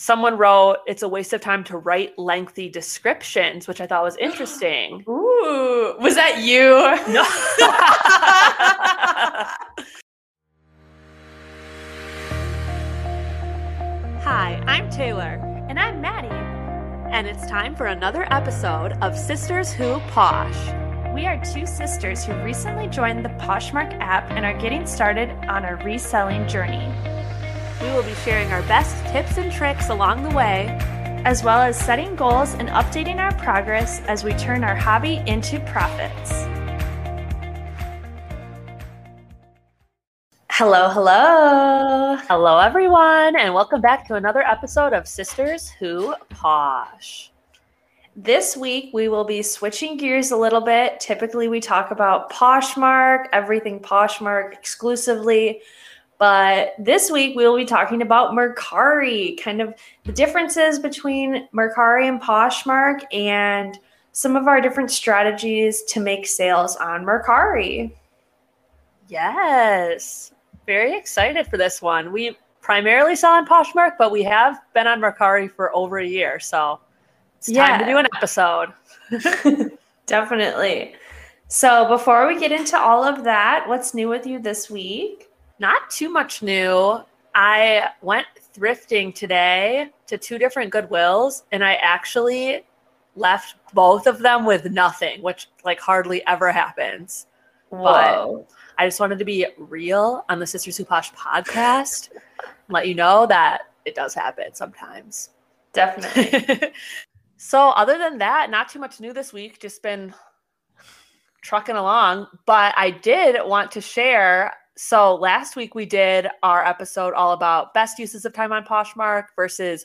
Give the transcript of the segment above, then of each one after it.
someone wrote it's a waste of time to write lengthy descriptions, which I thought was interesting. Ooh, was that you? No. Hi, I'm Taylor. and I'm Maddie. And it's time for another episode of Sisters Who Posh. We are two sisters who recently joined the Poshmark app and are getting started on our reselling journey, We will be sharing our best tips and tricks along the way. as well as setting goals and updating our progress as we turn our hobby into profits. Hello, hello. Hello, everyone, and welcome back to another episode of Sisters Who Posh. This week we will be switching gears a little bit. Typically, we talk about Poshmark, everything Poshmark exclusively. But this week we will be talking about Mercari, kind of the differences between Mercari and Poshmark, and some of our different strategies to make sales on Mercari. Yes, very excited for this one. We primarily sell on Poshmark, but we have been on Mercari for over a year, so it's time Yeah. to do an episode. Definitely. So, before we get into all of that, what's new with you this week? Not too much new. I went thrifting today to two different Goodwills, and I actually left both of them with nothing, which like hardly ever happens. Whoa. I just wanted to be real on the Sisters Who Posh podcast, let you know that it does happen sometimes. Definitely. so, other than that, not too much new this week. Just been trucking along. But I did want to share. So, last week we did our episode all about best uses of time on Poshmark versus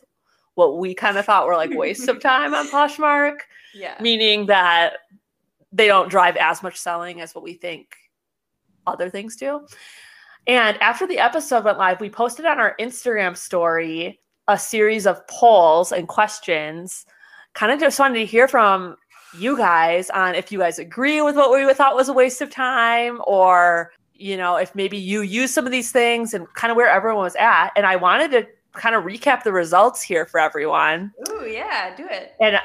what we kind of thought were like wastes of time on Poshmark, yeah. meaning that they don't drive as much selling as what we think other things do. And after the episode went live, we posted on our Instagram story a series of polls and questions. Kind of just wanted to hear from you guys on if you guys agree with what we thought was a waste of time or you know if maybe you use some of these things and kind of where everyone was at and i wanted to kind of recap the results here for everyone Ooh, yeah, do it. and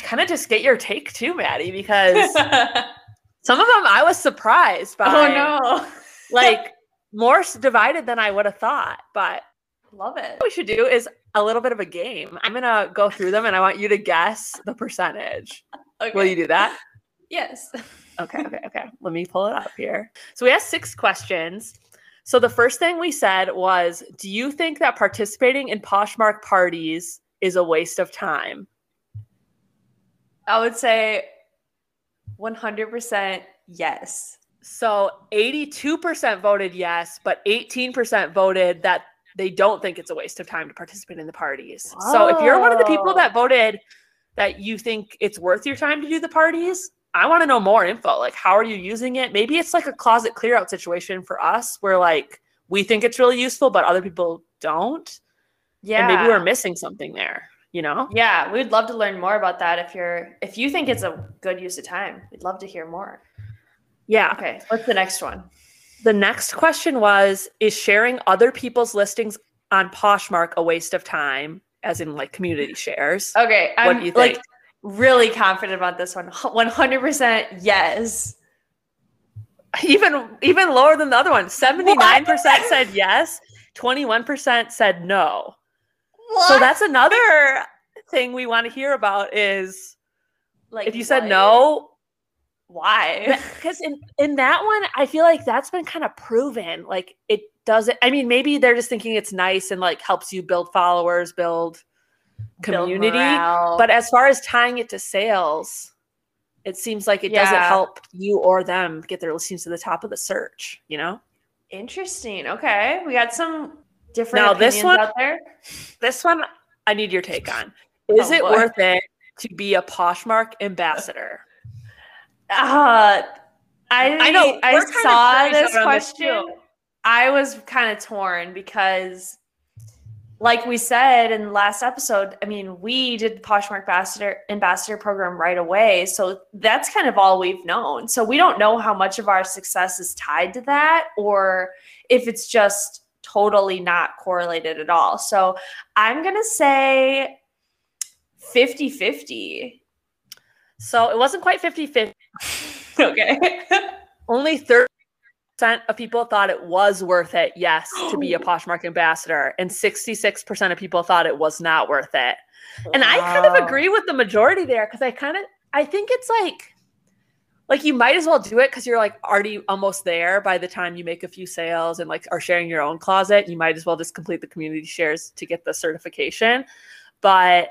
kind of just get your take too maddie because some of them i was surprised by oh no. like more divided than I would have thought. But Love it. what we should do is a little bit of a game. I'm gonna go through them and I want you to guess the percentage. Okay. Will you do that? Yes. Okay, okay, okay. Let me pull it up here. So we have six questions. So the first thing we said was, do you think that participating in Poshmark parties is a waste of time? I would say 100% yes. So 82% voted yes, but 18% voted that they don't think it's a waste of time to participate in the parties. So if you're one of the people that voted that you think it's worth your time to do the parties, I want to know more info. Like, how are you using it? Maybe it's like a closet clear out situation for us where like we think it's really useful, but other people don't. Yeah. And maybe we're missing something there, you know? Yeah, we'd love to learn more about that if you're if you think it's a good use of time. We'd love to hear more. Yeah. Okay, what's the next one? The next question was Is sharing other people's listings on Poshmark a waste of time, as in like community shares? Okay, What I'm do you like think? Really confident about this one. 100% yes. Even even lower than the other one. 79% said yes, 21% said no. What? So that's another thing we want to hear about is like if you said no, why? because in in that one i feel like that's been kind of proven like it doesn't i mean maybe they're just thinking it's nice and like helps you build followers Build community but as far as tying it to sales it seems like it doesn't help you or them get their listings to the top of the search you know interesting. Okay, we got some different Now, this one- out there. this one i need your take on is Oh, it boy. worth it to be a poshmark ambassador Uh, I I know, I saw this around this question. I was kind of torn because, like we said in the last episode, I mean, we did the Poshmark ambassador ambassador program right away, so that's kind of all we've known. So we don't know how much of our success is tied to that, or if it's just totally not correlated at all. So I'm going to say 50 50. So it wasn't quite 50 50. okay. Only 30% of people thought it was worth it, yes, to be a Poshmark ambassador. And 66% of people thought it was not worth it. And I kind of agree with the majority there because I kind of I think it's like like you might as well do it because you're like already almost there by the time you make a few sales and like are sharing your own closet. You might as well just complete the community shares to get the certification. But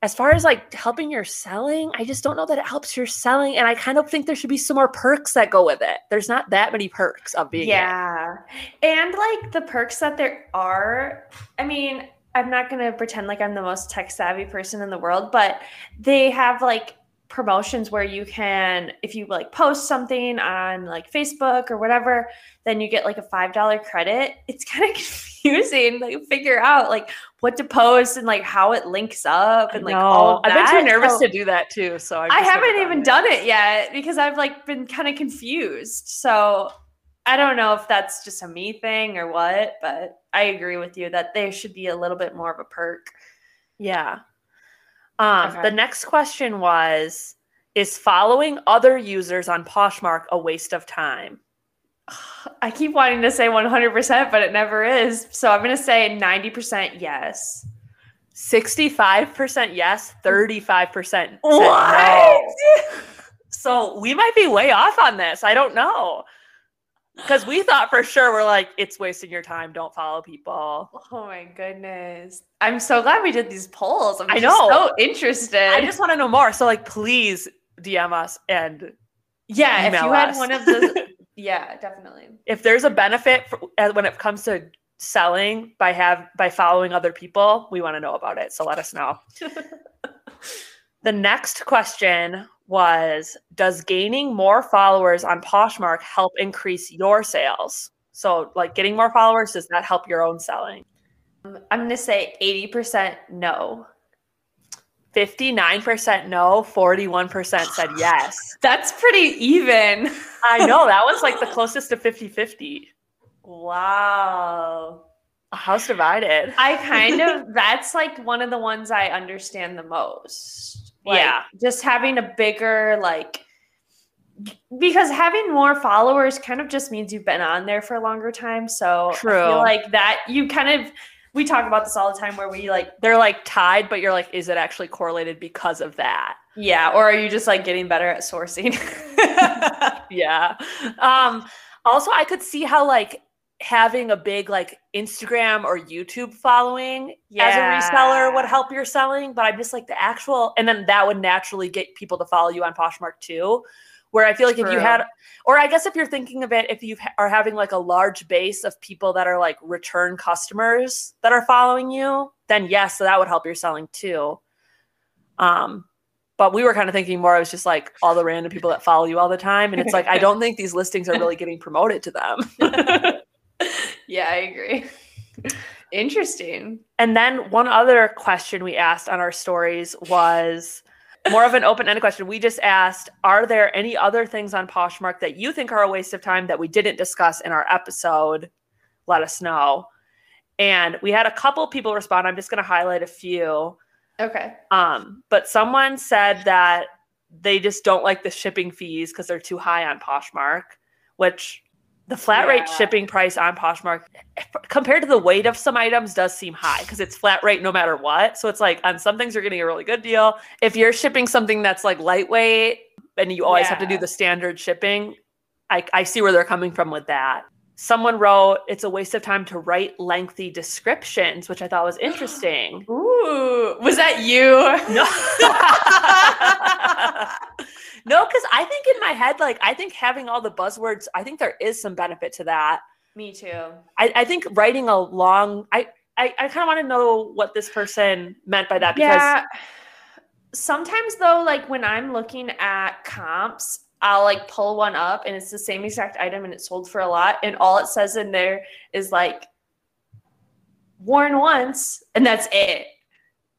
as far as like helping your selling, I just don't know that it helps your selling. And I kind of think there should be some more perks that go with it. There's not that many perks of being it. Yeah. And like the perks that there are, I mean, I'm not going to pretend like I'm the most tech savvy person in the world, but they have like promotions where you can if you like post something on like Facebook or whatever, then you get like a $5 credit. It's kind of confusing like figure out like what to post and like how it links up and like all I've been too nervous So- to do that too. So I've I have not even done it yet because I've like been kind of confused. So I don't know if that's just a me thing or what, but I agree with you that there should be a little bit more of a perk. Yeah. Um, Okay. The next question was Is following other users on Poshmark a waste of time? I keep wanting to say 100%, but it never is. So I'm going to say 90% yes. 65% yes, 35% said What? no. So we might be way off on this. I don't know. Because we thought for sure we're like, it's wasting your time. Don't follow people. Oh my goodness. I'm so glad we did these polls. I'm I know. so interested. I just want to know more. So, like, please DM us. And yeah, if you had one of the Yeah, definitely. if there's a benefit for, uh, when it comes to selling by have by following other people, we want to know about it. So let us know. the next question was Does gaining more followers on Poshmark help increase your sales? So, like getting more followers, does that help your own selling? Um, I'm going to say 80% no. 59% no, 41% said yes. That's pretty even. I know that was like the closest to 50 50. Wow. A house divided. I kind of that's like one of the ones I understand the most. Like, Yeah. Just having a bigger like because having more followers kind of just means you've been on there for a longer time. So I True. feel like that you kind of we talk about this all the time where we like They're like tied, but you're like, is it actually correlated because of that? yeah, or are you just like getting better at sourcing? yeah. Um, also, I could see how like having a big like Instagram or YouTube following as a reseller would help your selling, but I'm just like the actual, and then that would naturally get people to follow you on Poshmark too. Where I feel like if you had, or I guess if you're thinking of it, if you are having like a large base of people that are like return customers that are following you, then yes, so that would help your selling too. Um, but we were kind of thinking more, I was just like all the random people that follow you all the time. And it's like, I don't think these listings are really getting promoted to them. yeah, I agree. Interesting. and then one other question we asked on our stories was more of an open ended question. We just asked, are there any other things on Poshmark that you think are a waste of time that we didn't discuss in our episode? Let us know. And we had a couple people respond. I'm just going to highlight a few. Okay. Um, but someone said that they just don't like the shipping fees because they're too high on Poshmark, which the flat rate shipping price on Poshmark compared to the weight of some items does seem high because it's flat rate no matter what. So it's like on some things you're getting a really good deal. If you're shipping something that's like lightweight and you always have to do the standard shipping, I, I see where they're coming from with that. Someone wrote, it's a waste of time to write lengthy descriptions, which I thought was interesting. Ooh, was that you? No. no, because I think in my head, like I think having all the buzzwords, I think there is some benefit to that. Me too. I, I think writing a long I I, I kind of want to know what this person meant by that because Yeah. Sometimes though, like when I'm looking at comps, I'll like pull one up and it's the same exact item and it's sold for a lot. And all it says in there is like worn once and that's it.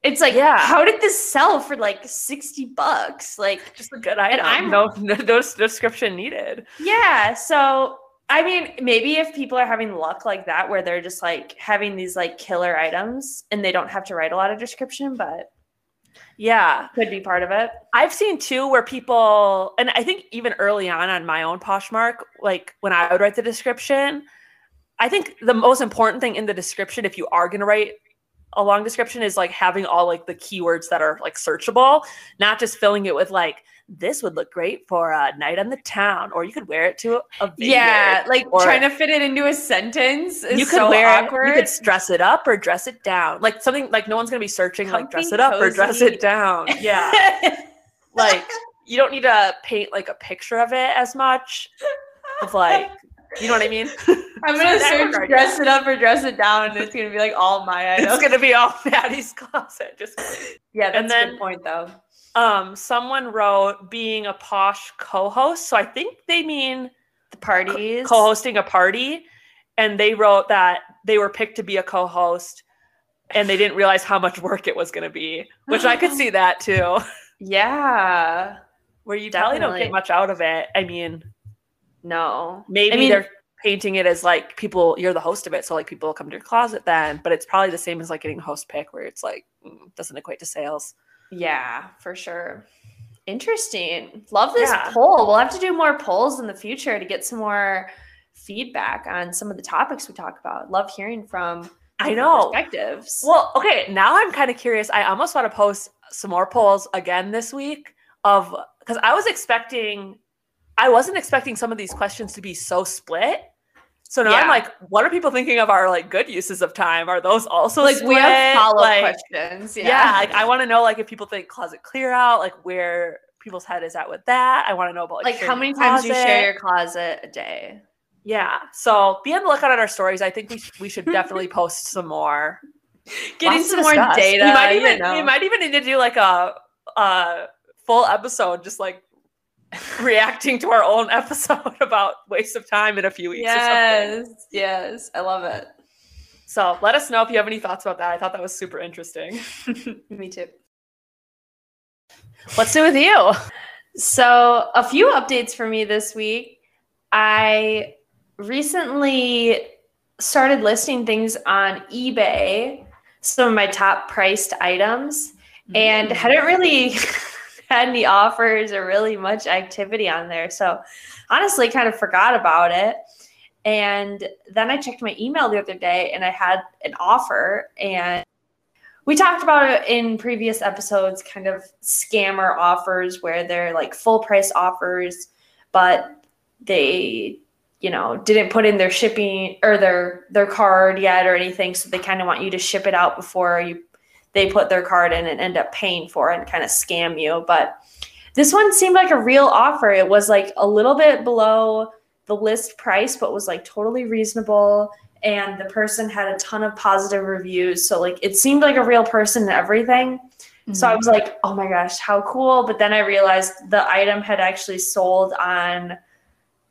It's like, Yeah. how did this sell for like 60 bucks? Like, just a good item. I'm- no, no no description needed. yeah. So I mean, maybe if people are having luck like that, where they're just like having these like killer items and they don't have to write a lot of description, but Yeah. could be part of it. I've seen too where people, and I think even early on on my own Poshmark, like when I would write the description, I think the most important thing in the description, if you are going to write a long description, is like having all like the keywords that are like searchable, not just filling it with like, this would look great for a night on the town, or you could wear it to a vineyard. Yeah, like or- trying to fit it into a sentence is you could so wear awkward. it, you could dress it up or dress it down. Like something like no one's gonna be searching like dress it up or dress it down. Yeah. like you don't need to paint like a picture of it as much of like you know what I mean? I'm gonna search dress it up or dress it down, and it's gonna be like all my items. it's gonna be all Maddie's closet. Just yeah, that's and a good point though. um someone wrote being a posh co-host. So I think they mean The parties. co-hosting a party and they wrote that they were picked to be a co-host and they didn't realize how much work it was going to be which i could see that too Yeah. where you probably don't get much out of it i mean No. maybe I mean- they're painting it as like people you're the host of it so like people will come to your closet then but it's probably the same as like getting a host pick where it's like mm, doesn't equate to sales Yeah, for sure. Interesting. Love this Yeah. poll. We'll have to do more polls in the future to get some more feedback on some of the topics we talk about. Love hearing from I know. perspectives. Well, okay, now I'm kind of curious. I almost want to post some more polls again this week of because I was expecting, I wasn't expecting some of these questions to be so split. So now I'm like, what are people thinking of our like good uses of time? Are those also like we have follow Like, questions. Yeah, Yeah. like I want to know like if people think closet clear out, like where people's head is at with that. I want to know about like, Like, how many times you share your closet a day? Yeah, so be on the lookout at our stories. I think we we should definitely post some more. Getting some more data. We might you even know. we might even need to do like a a full episode, just like reacting to our own episode about waste of time in a few weeks. Or. Yes, yes, I love it. So let us know if you have any thoughts about that. I thought that was super interesting. Me too. What's new with you? So, a few updates for me this week. I recently started listing things on eBay, some of my top priced items, and mm. hadn't really had any offers or really much activity on there. So, honestly, kind of forgot about it. And then I checked my email the other day and I had an offer and we talked about it in previous episodes kind of scammer offers where they're like full price offers but they you know didn't put in their shipping or their their card yet or anything so they kind of want you to ship it out before you they put their card in and end up paying for it and kind of scam you. But this one seemed like a real offer. It was like a little bit below the list price but was like totally reasonable. And the person had a ton of positive reviews. So like it seemed like a real person and everything. So I mm-hmm. was like, oh my gosh, how cool. But then I realized the item had actually sold on,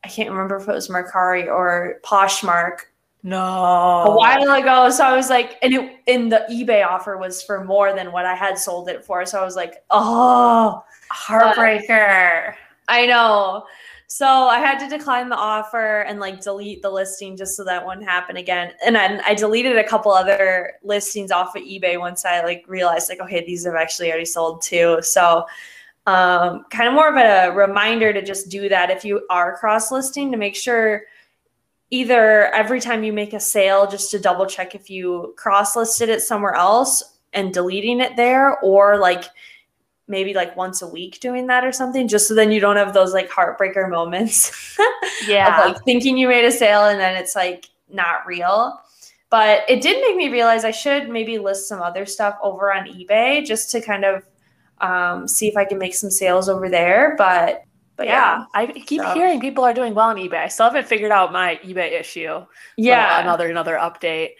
I can't remember if it was Mercari or Poshmark no a while ago. So I was like, and it in the eBay offer was for more than what I had sold it for. So I was like, oh, heartbreaker. I know. So I had to decline the offer and like delete the listing just so that wouldn't happen again. And then I deleted a couple other listings off of eBay once I like realized like, okay, these have actually already sold too. So um, kind of more of a reminder to just do that if you are cross listing to make sure either every time you make a sale just to double check if you cross listed it somewhere else and deleting it there or like maybe like once a week doing that or something just so then you don't have those like heartbreaker moments Yeah. of like thinking you made a sale and then it's like not real but it did make me realize i should maybe list some other stuff over on ebay just to kind of um, see if i can make some sales over there but but yeah yeah, I keep So- hearing people are doing well on eBay. I still haven't figured out my eBay issue. yeah another another update.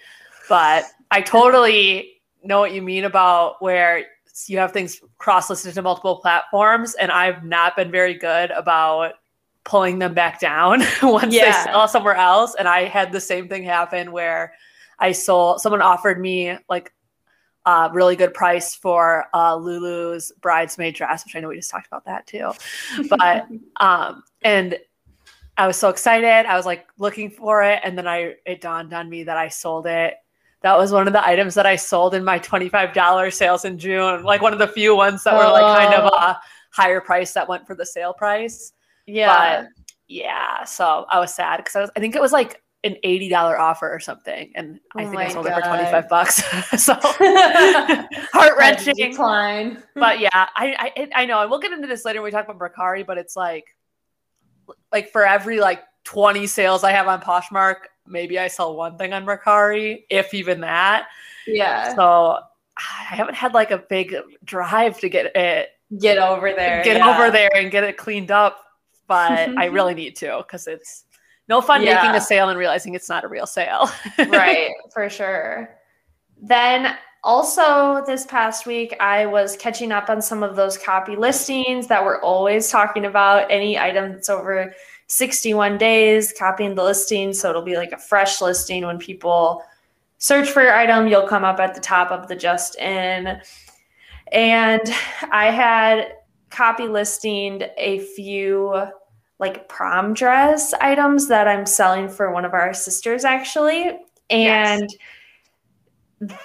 But I totally know what you mean about where you have things cross-listed to multiple platforms, and I've not been very good about pulling them back down once they sell somewhere else. And I had the same thing happen where I sold someone offered me like a really good price for uh, Lulu's bridesmaid dress, which I know we just talked about that too. But um, and I was so excited. I was like looking for it, and then I it dawned on me that I sold it. That was one of the items that I sold in my twenty-five dollars sales in June. Like one of the few ones that were like kind of Oh. a higher price that went for the sale price. Yeah. But yeah, so I was sad because I was I think it was like an eighty dollar offer or something, and I Oh think I sold it for twenty five bucks. so heart wrenching. Decline. But yeah, I, I I know, and we'll get into this later when we talk about Mercari. But it's like, like for every like twenty sales I have on Poshmark, maybe I sell one thing on Mercari, if even that. Yeah. So I haven't had like a big drive to get it get over there. get yeah. over there and get it cleaned up. But I really need to because it's no fun Yeah. making a sale and realizing it's not a real sale. right, for sure. Then also this past week, I was catching up on some of those copy listings that we're always talking about. Any item that's over 61 days, copying the listing. So it'll be like a fresh listing when people search for your item, you'll come up at the top of the just in. And I had copy listing a few like prom dress items that I'm selling for one of our sisters actually. And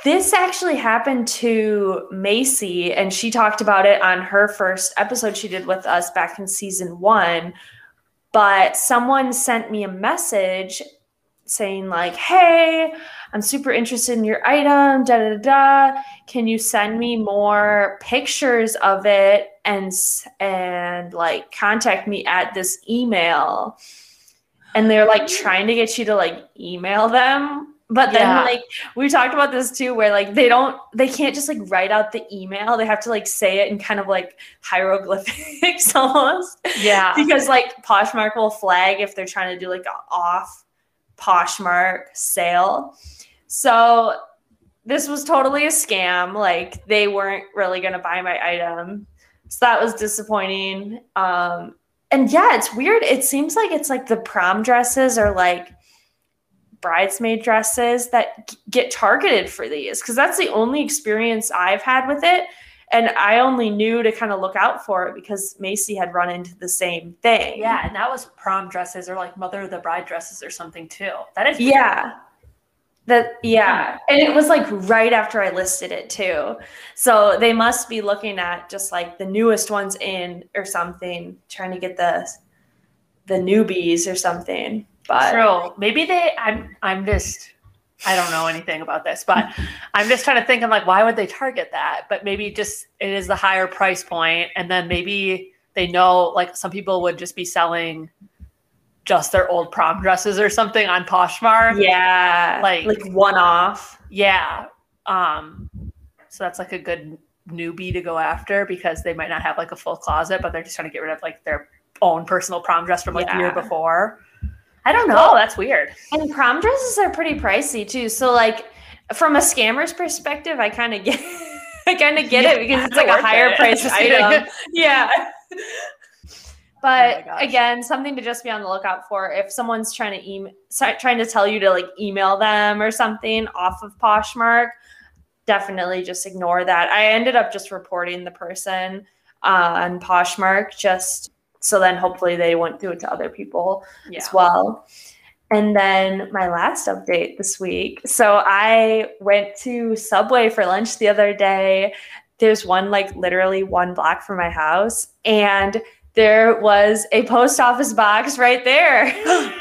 this actually happened to Macy, and she talked about it on her first episode she did with us back in season one. But someone sent me a message saying, like, hey, I'm super interested in your item, da da da. Can you send me more pictures of it and and like contact me at this email? And they're like mm. trying to get you to like email them. But then Yeah. like we talked about this too, where like they don't they can't just like write out the email. They have to like say it in kind of like hieroglyphics almost. yeah. Because like Poshmark will flag if they're trying to do like off Poshmark sale. So this was totally a scam. Like they weren't really gonna buy my item. So that was disappointing. Um and yeah, it's weird. It seems like it's like the prom dresses are like bridesmaid dresses that g- get targeted for these because that's the only experience I've had with it. And I only knew to kind of look out for it because Macy had run into the same thing. Yeah, and that was prom dresses or like mother of the bride dresses or something too. That is weird. Yeah. That yeah. And it was like right after I listed it too. So they must be looking at just like the newest ones in or something, trying to get the the newbies or something. But True. Maybe they. I'm. I'm just. I don't know anything about this, but I'm just trying to think. I'm like, why would they target that? But maybe just it is the higher price point, and then maybe they know like some people would just be selling just their old prom dresses or something on Poshmark. yeah, Like- like one off. Yeah. Um. So that's like a good newbie to go after because they might not have like a full closet, but they're just trying to get rid of like their own personal prom dress from like the year before. I don't know. That's weird. And prom dresses are pretty pricey too. So like from a scammer's perspective, I kind of get I kind of get Yeah, it because it's like a higher it. priced item. yeah. Oh But gosh. again, something to just be on the lookout for if someone's trying to email, trying to tell you to like email them or something off of Poshmark. Definitely just ignore that. I ended up just reporting the person uh, on Poshmark just so then hopefully they wouldn't do it to other people Yeah. as well. And then my last update this week. So I went to Subway for lunch the other day. There's one like literally one block from my house, and there was a post office box right there.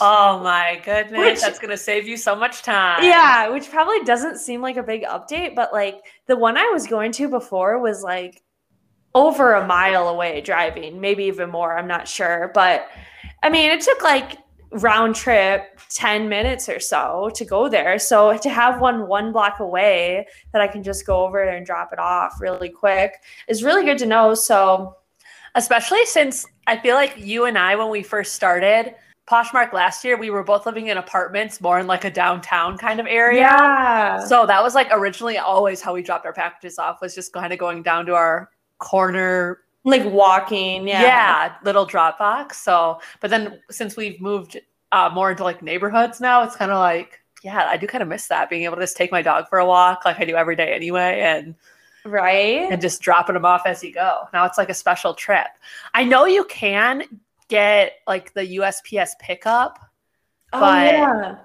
Oh my goodness. Which- That's going to save you so much time. yeah, which probably doesn't seem like a big update, but like the one I was going to before was like over a mile away driving, maybe even more. I'm not sure. But I mean, it took like round trip 10 minutes or so to go there. So to have one one block away that I can just go over there and drop it off really quick is really good to know. So Especially since I feel like you and I, when we first started Poshmark last year, we were both living in apartments more in like a downtown kind of area. yeah. So that was like originally always how we dropped our packages off was just kind of going down to our corner like walking. yeah, Yeah. little drop box. So, but then since we've moved uh, more into like neighborhoods now, it's kind of like, yeah, I do kind of miss that being able to just take my dog for a walk like I do every day anyway, and Right. and just dropping them off as you go. Now it's like a special trip. I know you can get like the USPS pickup. Oh But- yeah.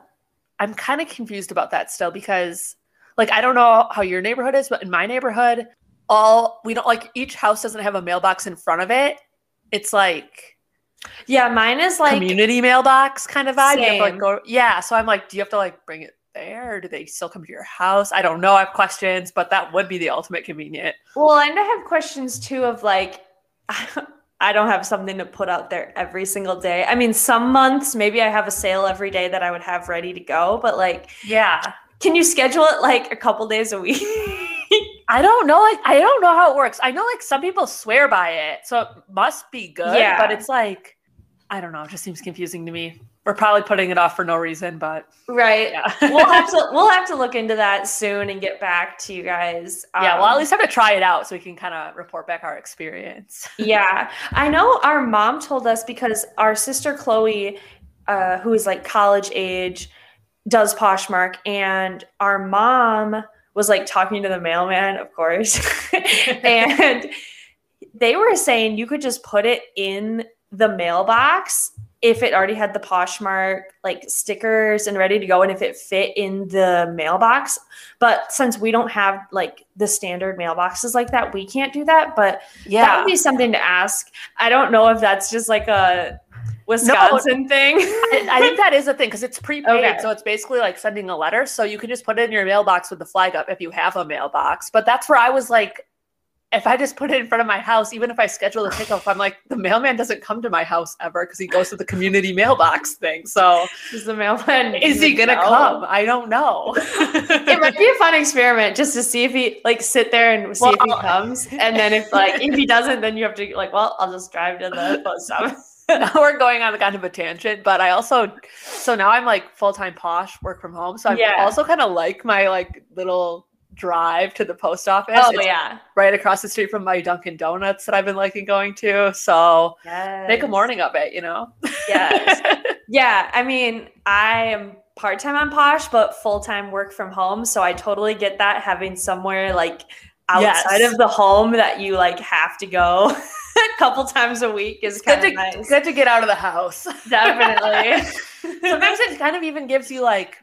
I'm kind of confused about that still because like I don't know how your neighborhood is, but in my neighborhood, all we don't like each house doesn't have a mailbox in front of it. It's like Yeah, mine is like community mailbox kind of vibe. You have to, like go yeah. So I'm like, do you have to like bring it there or do they still come to your house? I don't know. I have questions, but that would be the ultimate convenient. Well, and I have questions too of like, I don't have something to put out there every single day. I mean, some months maybe I have a sale every day that I would have ready to go, but like, Yeah. can you schedule it like a couple days a week? I don't know. Like, I don't know how it works. I know like some people swear by it, so it must be good. Yeah. But it's like, I don't know. It just seems confusing to me. We're probably putting it off for no reason, but right. yeah. we'll have to we'll have to look into that soon and get back to you guys. yeah, well, at Um, least have to try it out so we can kind of report back our experience. yeah, I know our mom told us because our sister Chloe, uh, who is like college age, does Poshmark, and our mom was like talking to the mailman, of course, and they were saying you could just put it in the mailbox if it already had the Poshmark like stickers and ready to go, and if it fit in the mailbox. But since we don't have like the standard mailboxes like that, we can't do that. But yeah. that would be something to ask. I don't know if that's just like a Wisconsin thing. I, I think that is a thing because it's prepaid, Okay. so it's basically like sending a letter. So you can just put it in your mailbox with the flag up if you have a mailbox. But that's where I was like, if I just put it in front of my house, even if I schedule the pickup, I'm like, the mailman doesn't come to my house ever because he goes to the community mailbox thing. So Is the mailman? is he gonna know? come? I don't know. It might be a fun experiment just to see if he like sit there and see if he comes, and then if like if he doesn't, then you have to like, well, I'll just drive to the post office. now we're going on kind of a tangent, but I also so now I'm like full time posh, work from home. So I Yeah. also kind of like my like little drive to the post office. Oh It's yeah, right across the street from my Dunkin' Donuts that I've been liking going to. So yes. make a morning of it, you know? Yes. Yeah, I mean, I am part time on Posh, but full time work from home. So I totally get that having somewhere like outside Yes. of the home that you like have to go a couple times a week is good kind to, of nice. good to get out of the house. Definitely. Sometimes it kind of even gives you like,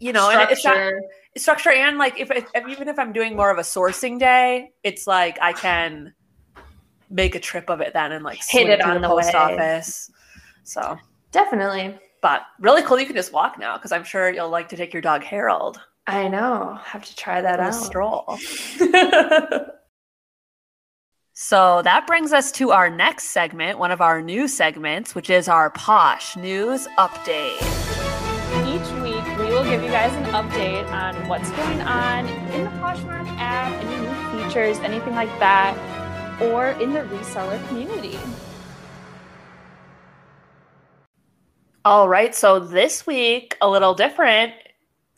you know, and it's not Structure. structure and like if, if even if I'm doing more of a sourcing day, it's like I can make a trip of it then and like Hit it on the post way. office. So, Definitely. but really cool. You can just walk now because I'm sure you'll like to take your dog Harold I know. Have to try that on a out. stroll. So that brings us to our next segment, one of our new segments, which is our Posh News Update. Each week, we will give you guys an update on what's going on in the Poshmark app, any new features, anything like that, or in the reseller community. All right, so this week, a little different.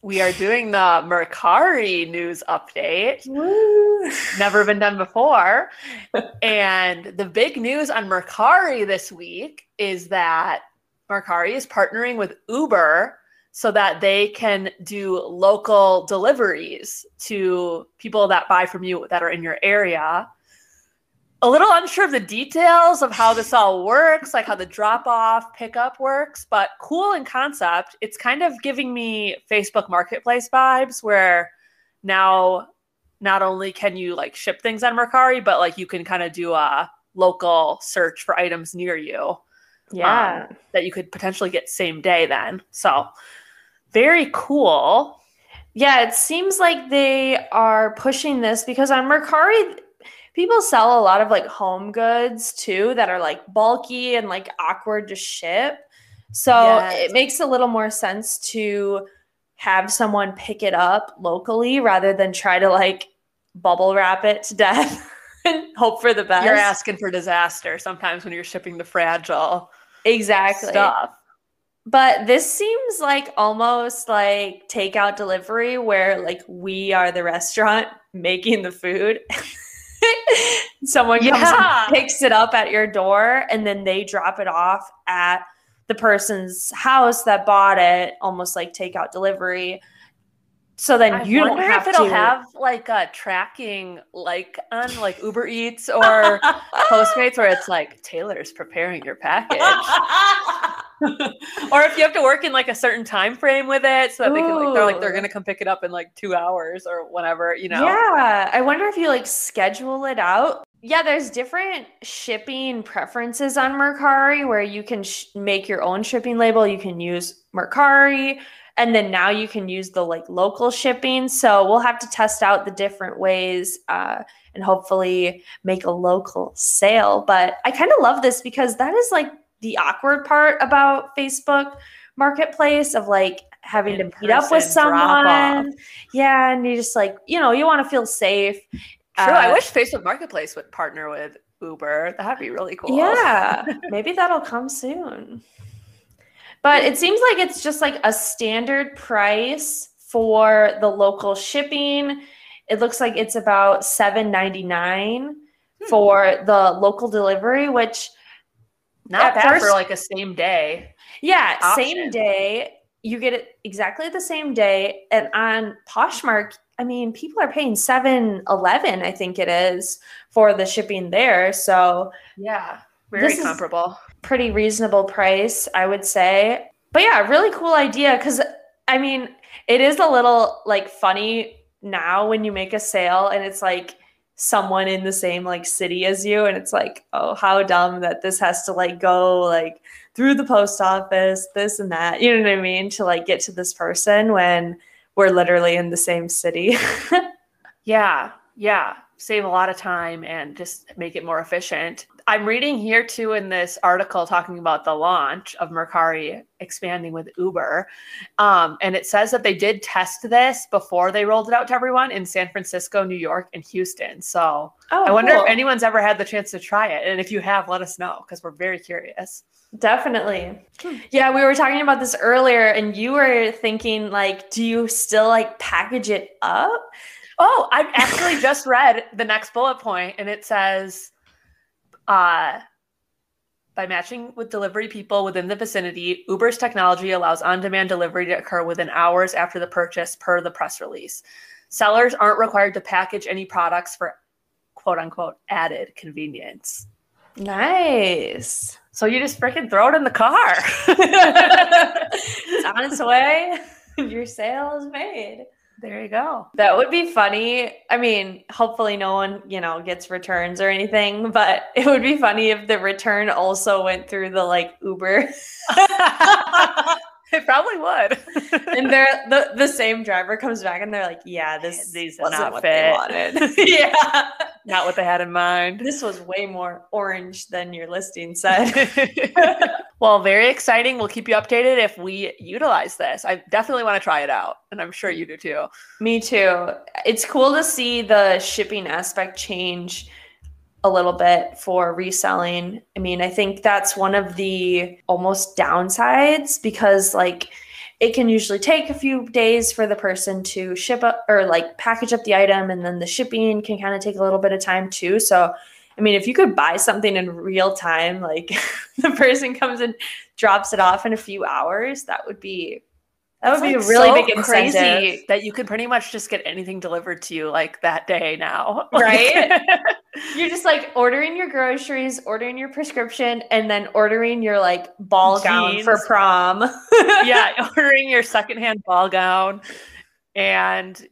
We are doing the Mercari news update. Woo. Never been done before. and the big news on Mercari this week is that Mercari is partnering with Uber so that they can do local deliveries to people that buy from you that are in your area. A little unsure of the details of how this all works, like how the drop off pickup works, but cool in concept. It's kind of giving me Facebook Marketplace vibes where now not only can you like ship things on Mercari, but like you can kind of do a local search for items near you um, Yeah. that you could potentially get same day then. So very cool. Yeah, it seems like they are pushing this because on Mercari, people sell a lot of like home goods too that are like bulky and like awkward to ship. So Yes. it makes a little more sense to have someone pick it up locally rather than try to like bubble wrap it to death and hope for the best. You're asking for disaster sometimes when you're shipping the fragile exactly. stuff. But this seems like almost like takeout delivery where like we are the restaurant making the food. Someone comes Yeah. picks it up at your door and then they drop it off at the person's house that bought it, almost like takeout delivery. So then I you don't have if it'll to have like a tracking like on like Uber Eats or Postmates where it's like Taylor's preparing your package. or if you have to work in like a certain time frame with it so that they can like they're like they're gonna come pick it up in like two hours or whatever, you know. Yeah, I wonder if you like schedule it out. Yeah, there's different shipping preferences on Mercari where you can sh- make your own shipping label. You can use Mercari, and then now you can use the like local shipping. So we'll have to test out the different ways uh, and hopefully make a local sale. But I kind of love this because that is like the awkward part about Facebook Marketplace of like having to meet up with someone. Yeah, and you just like, you know, you want to feel safe. True. I Uh, wish Facebook Marketplace would partner with Uber. That'd be really cool. Yeah, maybe that'll come soon. But it seems like it's just like a standard price for the local shipping. It looks like it's about seven ninety nine Hmm. for the local delivery, which Not bad for like a same day. yeah, Option. same day. You get it exactly the same day. And on Poshmark, I mean, people are paying seven eleven, I think it is, for the shipping there. So Yeah. Very comparable. pretty reasonable price, I would say. But yeah, really cool idea because I mean, it is a little like funny now when you make a sale and it's like someone in the same like city as you and it's like, oh, how dumb that this has to like go like through the post office, this and that. You know what I mean? To like get to this person when we're literally in the same city. Yeah, yeah. Save a lot of time and just make it more efficient. I'm reading here too in this article talking about the launch of Mercari expanding with Uber. Um, and it says that they did test this before they rolled it out to everyone in San Francisco, New York, and Houston. So oh, I wonder cool. if anyone's ever had the chance to try it. And if you have, let us know because we're very curious. Definitely. Hmm. Yeah, we were talking about this earlier, and you were thinking, like, do you still like package it up? Oh, I actually just read the next bullet point, and it says, uh, by matching with delivery people within the vicinity, Uber's technology allows on demand delivery to occur within hours after the purchase, per the press release. Sellers aren't required to package any products for quote unquote added convenience. Nice. So you just freaking throw it in the car. it's on its way. Your sale is made. There you go. That would be funny. I mean, hopefully no one, you know, gets returns or anything, but it would be funny if the return also went through the like Uber it probably would. and they're the, the same driver comes back and they're like, yeah, this These not what fit." they wanted. yeah. Not what they had in mind. This was way more orange than your listing said. well, very exciting. We'll keep you updated if we utilize this. I definitely want to try it out, and I'm sure you do too. Me too. It's cool to see the shipping aspect change a little bit for reselling. I mean, I think that's one of the almost downsides because like it can usually take a few days for the person to ship up or like package up the item and then the shipping can kind of take a little bit of time too. So I mean, if you could buy something in real time, like the person comes and drops it off in a few hours, that would be that would be a really so big incentive. crazy that you could pretty much just get anything delivered to you like that day now, Right? You're just like ordering your groceries, ordering your prescription, and then ordering your like ball gown for prom. yeah, ordering your secondhand ball gown, and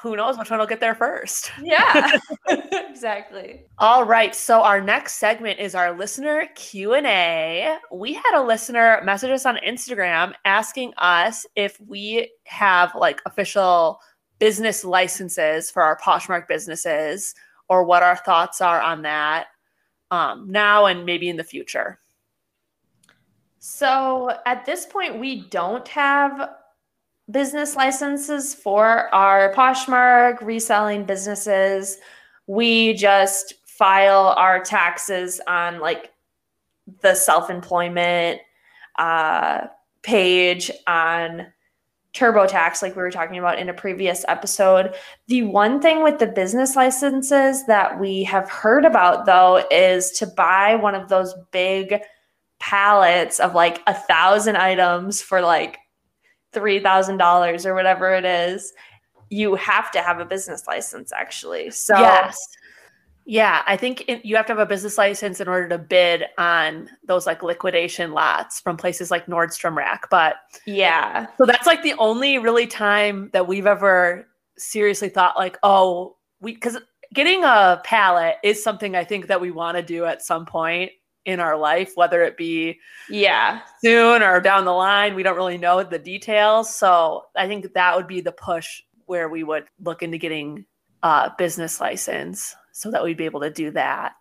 who knows which one will get there first. yeah. exactly. All right, so our next segment is our listener Q&A. We had a listener message us on Instagram asking us if we have like official business licenses for our Poshmark businesses or what our thoughts are on that um, now and maybe in the future. So at this point, we don't have business licenses for our Poshmark reselling businesses. We just file our taxes on like the self employment uh, page on TurboTax, like we were talking about in a previous episode. The one thing with the business licenses that we have heard about, though, is to buy one of those big pallets of like a thousand items for like three thousand dollars or whatever it is, you have to have a business license actually. So yes. Yeah, I think it, you have to have a business license in order to bid on those like liquidation lots from places like Nordstrom Rack. But yeah, so that's like the only really time that we've ever seriously thought like, oh, we because getting a pallet is something I think that we want to do at some point in our life, whether it be yeah soon or down the line. We don't really know the details, so I think that would be the push where we would look into getting a business license so that we'd be able to do that.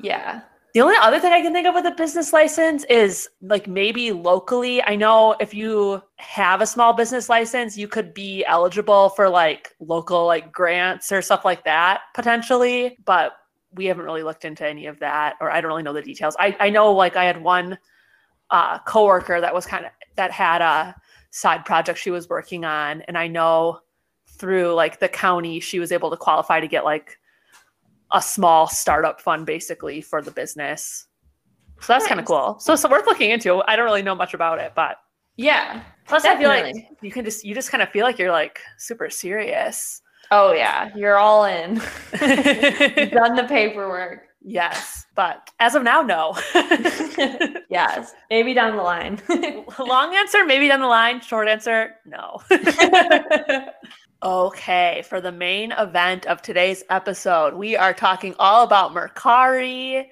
Yeah. The only other thing I can think of with a business license is like maybe locally. I know if you have a small business license, you could be eligible for like local like grants or stuff like that potentially, but we haven't really looked into any of that or I don't really know the details. I, I know like I had one uh, coworker that was kind of that had a side project she was working on and I know through like the county she was able to qualify to get like a small startup fund basically for the business. So that's nice. kind of cool. So so worth looking into. I don't really know much about it, but yeah. Plus definitely. I feel like you can just you just kind of feel like you're like super serious. Oh yeah, you're all in. done the paperwork. Yes, but as of now, no. yes, maybe down the line. Long answer, maybe down the line. Short answer, no. Okay, for the main event of today's episode, we are talking all about Mercari,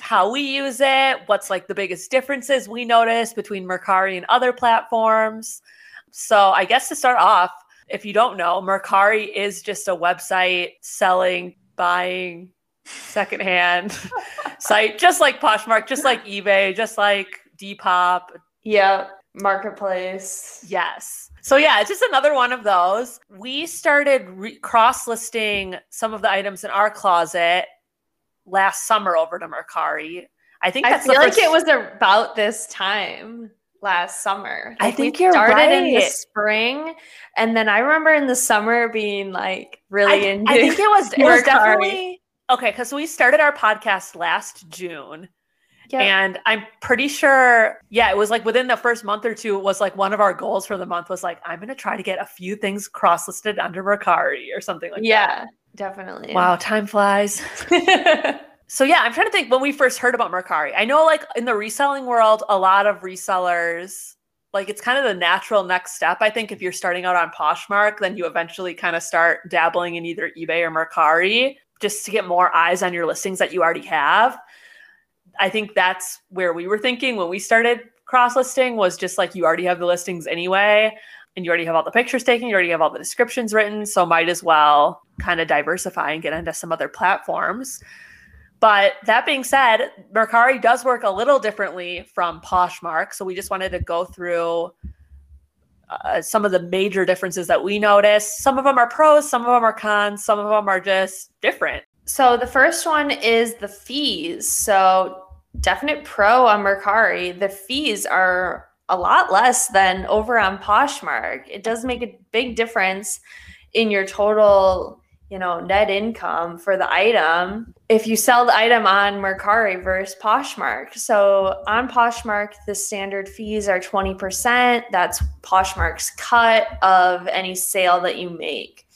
how we use it, what's like the biggest differences we notice between Mercari and other platforms. So, I guess to start off, if you don't know, Mercari is just a website selling, buying secondhand site, just like Poshmark, just like eBay, just like Depop. Yeah, marketplace. Yes. So yeah, it's just another one of those. We started re- cross-listing some of the items in our closet last summer over to Mercari. I think I feel like it was about this time last summer. Like I think we started right. in the spring, and then I remember in the summer being like really I, into. I think it was it was definitely okay because we started our podcast last June, Yep. And I'm pretty sure, yeah, it was like within the first month or two, it was like one of our goals for the month was like, I'm going to try to get a few things cross listed under Mercari or something like yeah, that. Yeah, definitely. Wow, time flies. so, yeah, I'm trying to think when we first heard about Mercari. I know, like, in the reselling world, a lot of resellers, like, it's kind of the natural next step. I think if you're starting out on Poshmark, then you eventually kind of start dabbling in either eBay or Mercari just to get more eyes on your listings that you already have. I think that's where we were thinking when we started cross listing was just like you already have the listings anyway and you already have all the pictures taken, you already have all the descriptions written, so might as well kind of diversify and get into some other platforms. But that being said, Mercari does work a little differently from Poshmark, so we just wanted to go through uh, some of the major differences that we noticed. Some of them are pros, some of them are cons, some of them are just different. So the first one is the fees. So definite pro on Mercari. The fees are a lot less than over on Poshmark. It does make a big difference in your total, you know, net income for the item if you sell the item on Mercari versus Poshmark. So on Poshmark, the standard fees are 20%. That's Poshmark's cut of any sale that you make.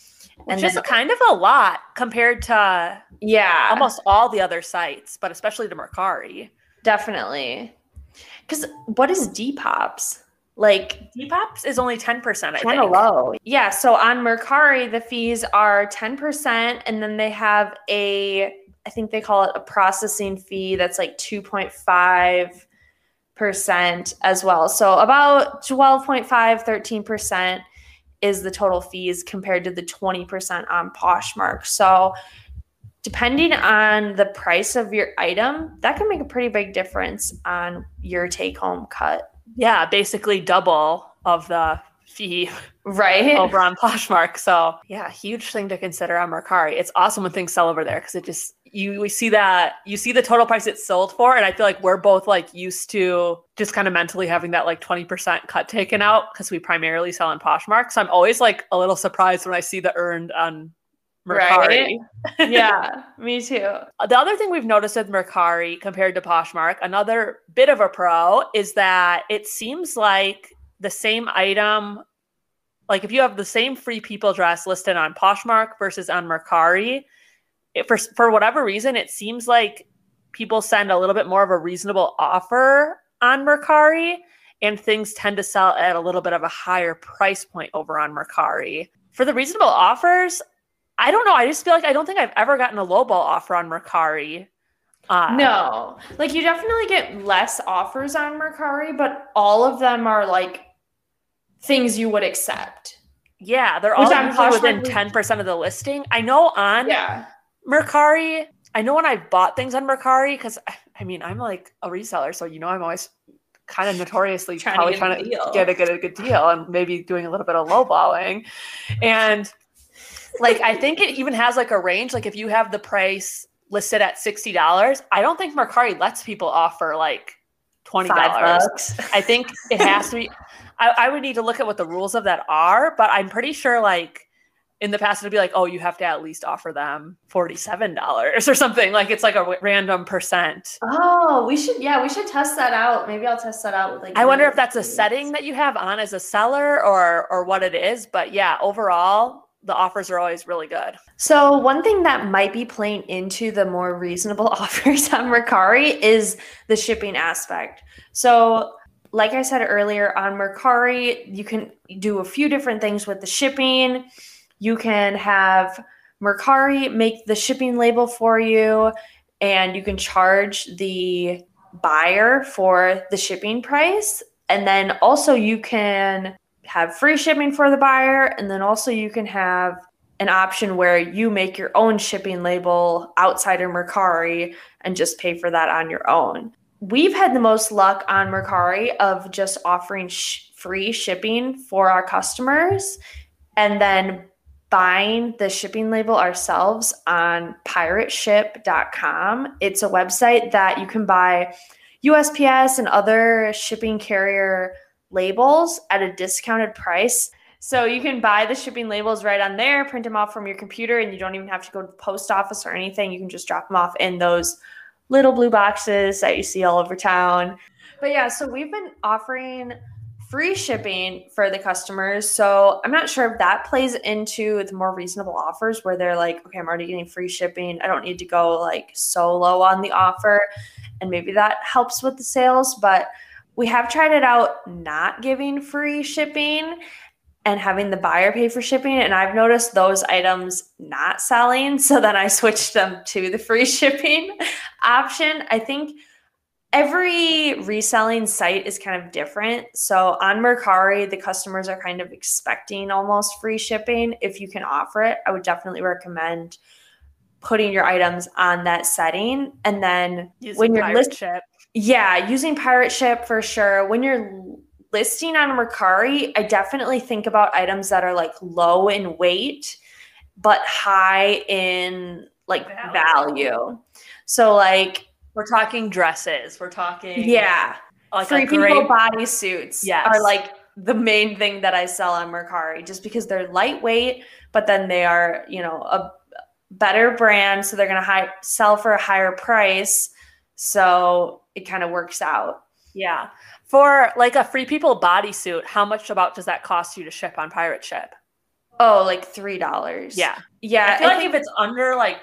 Which and then, kind of a lot compared to yeah almost all the other sites, but especially to Mercari. Definitely. Because what is Depop's? Like Depop's is only 10%. I kind of low. Yeah. So on Mercari, the fees are 10%. And then they have a, I think they call it a processing fee that's like 2.5% as well. So about 12.5, 13% is the total fees compared to the 20% on Poshmark. So depending on the price of your item, that can make a pretty big difference on your take home cut. Yeah, basically double of the fee right over on Poshmark. So yeah, huge thing to consider on Mercari. It's awesome when things sell over there because it just you we see that you see the total price it's sold for, and I feel like we're both like used to just kind of mentally having that like twenty percent cut taken out because we primarily sell on Poshmark. So I'm always like a little surprised when I see the earned on Mercari. Right? yeah, me too. The other thing we've noticed with Mercari compared to Poshmark, another bit of a pro is that it seems like the same item like if you have the same free people dress listed on Poshmark versus on Mercari, it, for for whatever reason, it seems like people send a little bit more of a reasonable offer on Mercari, and things tend to sell at a little bit of a higher price point over on Mercari. For the reasonable offers, I don't know. I just feel like I don't think I've ever gotten a lowball offer on Mercari. Uh, No, like you definitely get less offers on Mercari, but all of them are like things you would accept. Yeah, they're all usually within ten percent of the listing. I know on Yeah. Mercari. I know when I bought things on Mercari because I mean I'm like a reseller, so you know I'm always kind of notoriously Trying to probably get a trying to deal. get a get a good deal and maybe doing a little bit of lowballing, and like I think it even has like a range. Like if you have the price listed at sixty dollars, I don't think Mercari lets people offer like twenty dollars. I think it has to be. I, I would need to look at what the rules of that are, but I'm pretty sure like in the past it'd be like, oh, you have to at least offer them forty-seven dollars or something. Like it's like a w- random percent. Oh, we should yeah, we should test that out. Maybe I'll test that out with like I wonder if that's a setting that you have on as a seller or or what it is. But yeah, overall the offers are always really good. So one thing that might be playing into the more reasonable offers on Mercari is the shipping aspect. So like I said earlier on Mercari, you can do a few different things with the shipping. You can have Mercari make the shipping label for you and you can charge the buyer for the shipping price and then also you can have free shipping for the buyer and then also you can have an option where you make your own shipping label outside of Mercari and just pay for that on your own. We've had the most luck on Mercari of just offering sh- free shipping for our customers and then buying the shipping label ourselves on pirateship.com. It's a website that you can buy USPS and other shipping carrier labels at a discounted price. So you can buy the shipping labels right on there, print them off from your computer, and you don't even have to go to the post office or anything. You can just drop them off in those little blue boxes that you see all over town. But yeah, so we've been offering free shipping for the customers. So I'm not sure if that plays into the more reasonable offers where they're like, okay, I'm already getting free shipping. I don't need to go like so low on the offer. And maybe that helps with the sales. But we have tried it out not giving free shipping and having the buyer pay for shipping. And I've noticed those items not selling. So then I switched them to the free shipping option. I think every reselling site is kind of different. So on Mercari, the customers are kind of expecting almost free shipping. If you can offer it, I would definitely recommend putting your items on that setting. And then when you're ship. Yeah, using pirate ship for sure. When you're listing on Mercari, I definitely think about items that are like low in weight but high in like Value. value. So like We're talking dresses. We're talking yeah, like free people great bodysuits Yes. are like the main thing that I sell on Mercari just because they're lightweight, but then they are, you know, a better brand. So they're going to high, sell for a higher price. So it kind of works out. Yeah. For like a free people bodysuit, how much about does that cost you to ship on pirate ship? Oh, like $3. Yeah. Yeah. I feel like think- if it's under like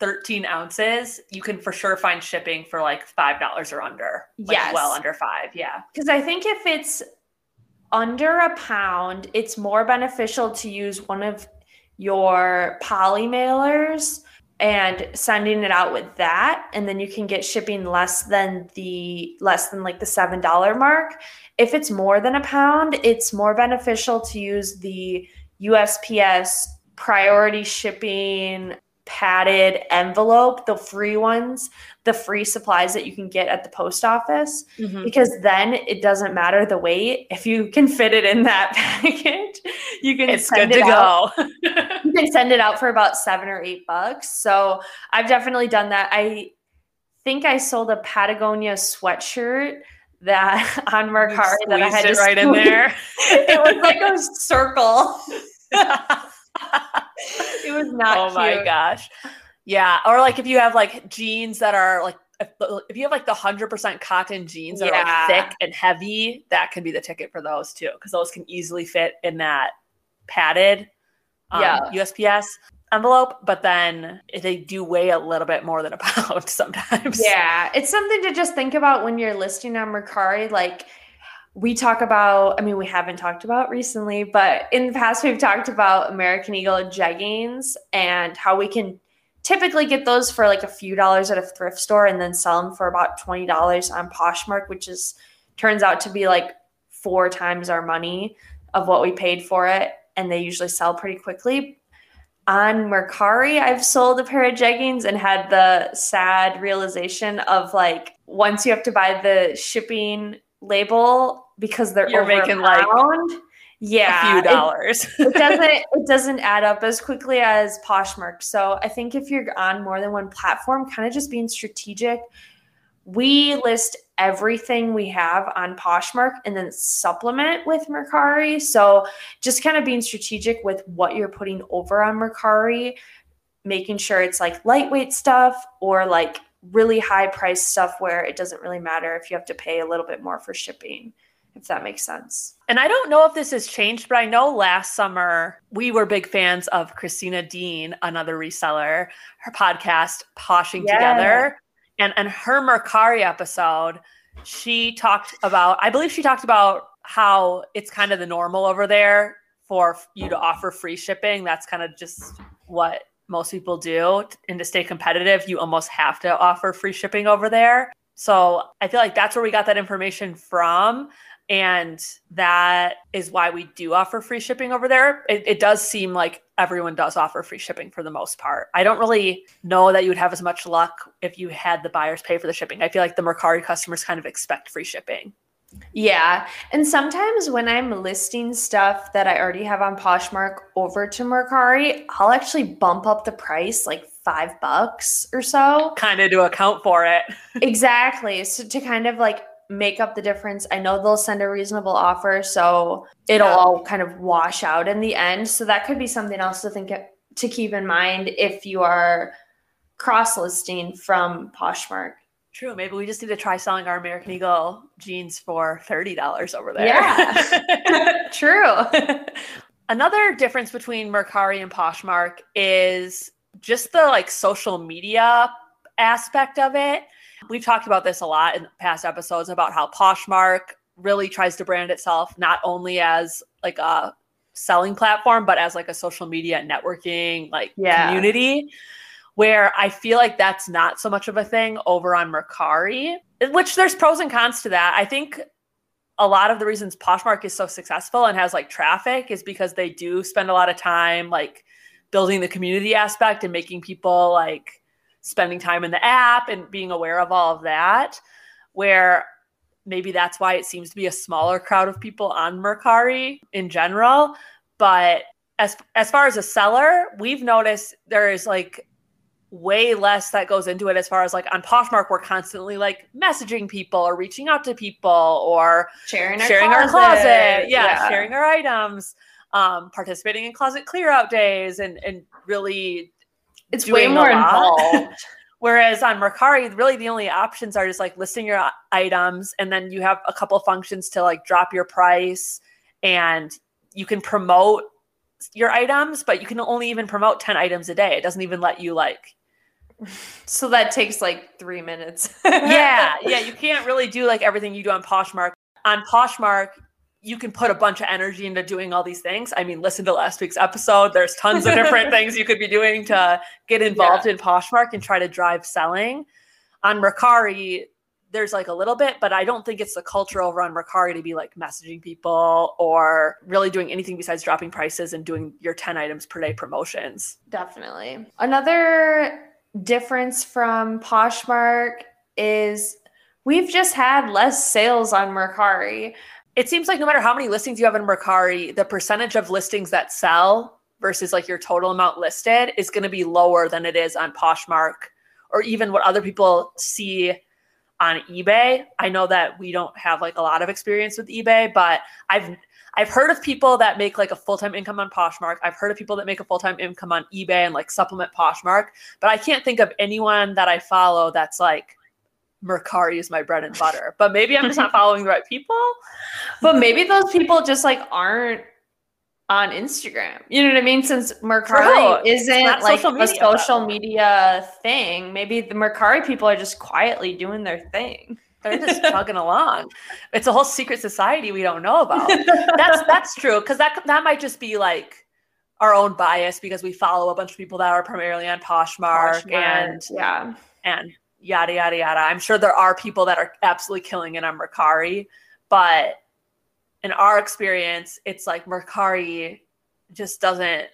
13 ounces, you can for sure find shipping for like $5 or under. Like Yes. Well under five. Yeah. Because I think if it's under a pound, it's more beneficial to use one of your poly mailers and sending it out with that and then you can get shipping less than the less than like the seven dollar mark. If it's more than a pound it's more beneficial to use the usps priority shipping padded envelope the free ones the free supplies that you can get at the post office mm-hmm. because then it doesn't matter the weight. If you can fit it in that package, you can It's send good to it out. go. You can send it out for about seven or eight bucks. So I've definitely done that. I think I sold a Patagonia sweatshirt that on Mercari that I had Squeezed to it right in there. it was like a circle. It was not oh my gosh. Yeah. Or like if you have like jeans that are like if, you have like the 100% cotton jeans that are like thick and heavy, that can be the ticket for those too, because those can easily fit in that padded um, Yeah. USPS envelope. But then they do weigh a little bit more than a pound sometimes. Yeah, it's something to just think about when you're listing on Mercari. Like we talk about, I mean, we haven't talked about recently, but in the past, we've talked about American Eagle jeggings and how we can typically get those for like a few dollars at a thrift store and then sell them for about $20 on Poshmark, which is turns out to be like four times our money of what we paid for it. And they usually sell pretty quickly on Mercari, I've sold a pair of jeggings and had the sad realization of like once you have to buy the shipping label because they're You're over making, a like, pound. A yeah, few it- dollars. it doesn't it doesn't add up as quickly as Poshmark. So I think if you're on more than one platform, kind of just being strategic. We list everything we have on Poshmark and then supplement with Mercari. So just kind of being strategic with what you're putting over on Mercari, making sure it's like lightweight stuff or like really high price stuff where it doesn't really matter if you have to pay a little bit more for shipping, if that makes sense. And I don't know if this has changed, but I know last summer we were big fans of Christina Dean, another reseller, her podcast, Poshing Yeah. Together. And and her Mercari episode, she talked about, I believe she talked about how it's kind of the normal over there for you to offer free shipping. That's kind of just what most people do. And to stay competitive, you almost have to offer free shipping over there. So I feel like that's where we got that information from. And that is why we do offer free shipping over there. It, it does seem like everyone does offer free shipping for the most part. I don't really know that you would have as much luck if you had the buyers pay for the shipping. I feel like the Mercari customers kind of expect free shipping. Yeah. And sometimes when I'm listing stuff that I already have on Poshmark over to Mercari, I'll actually bump up the price like five bucks or so. Kind of to account for it. exactly. So to kind of like make up the difference, I know they'll send a reasonable offer. So it'll Yeah. all kind of wash out in the end. So that could be something else to think to keep in mind if you are cross listing from Poshmark. True. Maybe we just need to try selling our American Eagle jeans for $30 over there. Yeah. True. Another difference between Mercari and Poshmark is just the like social media aspect of it. We've talked about this a lot in past episodes about how Poshmark really tries to brand itself not only as like a selling platform but as like a social media networking like Yeah. community where I feel like that's not so much of a thing over on Mercari, which there's pros and cons to that. I think a lot of the reasons Poshmark is so successful and has like traffic is because they do spend a lot of time like building the community aspect and making people like spending time in the app and being aware of all of that. Where maybe that's why it seems to be a smaller crowd of people on Mercari in general. But as as far as a seller, we've noticed there is like way less that goes into it as far as like on Poshmark, we're constantly like messaging people or reaching out to people or sharing our sharing closet. our closet. Yeah, sharing our items, um, participating in closet clear out days and and really It's way more involved. Whereas on Mercari, really the only options are just like listing your items, and then you have a couple functions to like drop your price, and you can promote your items, but you can only even promote ten items a day. It doesn't even let you like so that takes like three minutes. yeah, yeah, you can't really do like everything you do on Poshmark. On Poshmark, you can put a bunch of energy into doing all these things. I mean, listen to last week's episode. There's tons of different things you could be doing to get involved in Poshmark and try to drive selling. On Mercari, there's like a little bit, but I don't think it's the culture over on Mercari to be like messaging people or really doing anything besides dropping prices and doing your 10 items per day promotions. Definitely. Another difference from Poshmark is we've just had less sales on Mercari. it seems like no matter how many listings you have in Mercari, the percentage of listings that sell versus like your total amount listed is going to be lower than it is on Poshmark or even what other people see on eBay. I know that we don't have like a lot of experience with eBay, but I've I've heard of people that make like a full-time income on Poshmark. I've heard of people that make a full-time income on eBay and like supplement Poshmark, but I can't think of anyone that I follow that's like Mercari is my bread and butter. But maybe I'm just not following the right people. But maybe those people just like aren't on Instagram. You know what I mean? Since Mercari True. isn't like social a social media thing, maybe the Mercari people are just quietly doing their thing. They're just chugging along. It's a whole secret society we don't know about. That's that's true because that that might just be like our own bias because we follow a bunch of people that are primarily on Poshmark, Poshmark, and yeah. and yada yada yada. I'm sure there are people that are absolutely killing it on Mercari, but in our experience, it's like Mercari just doesn't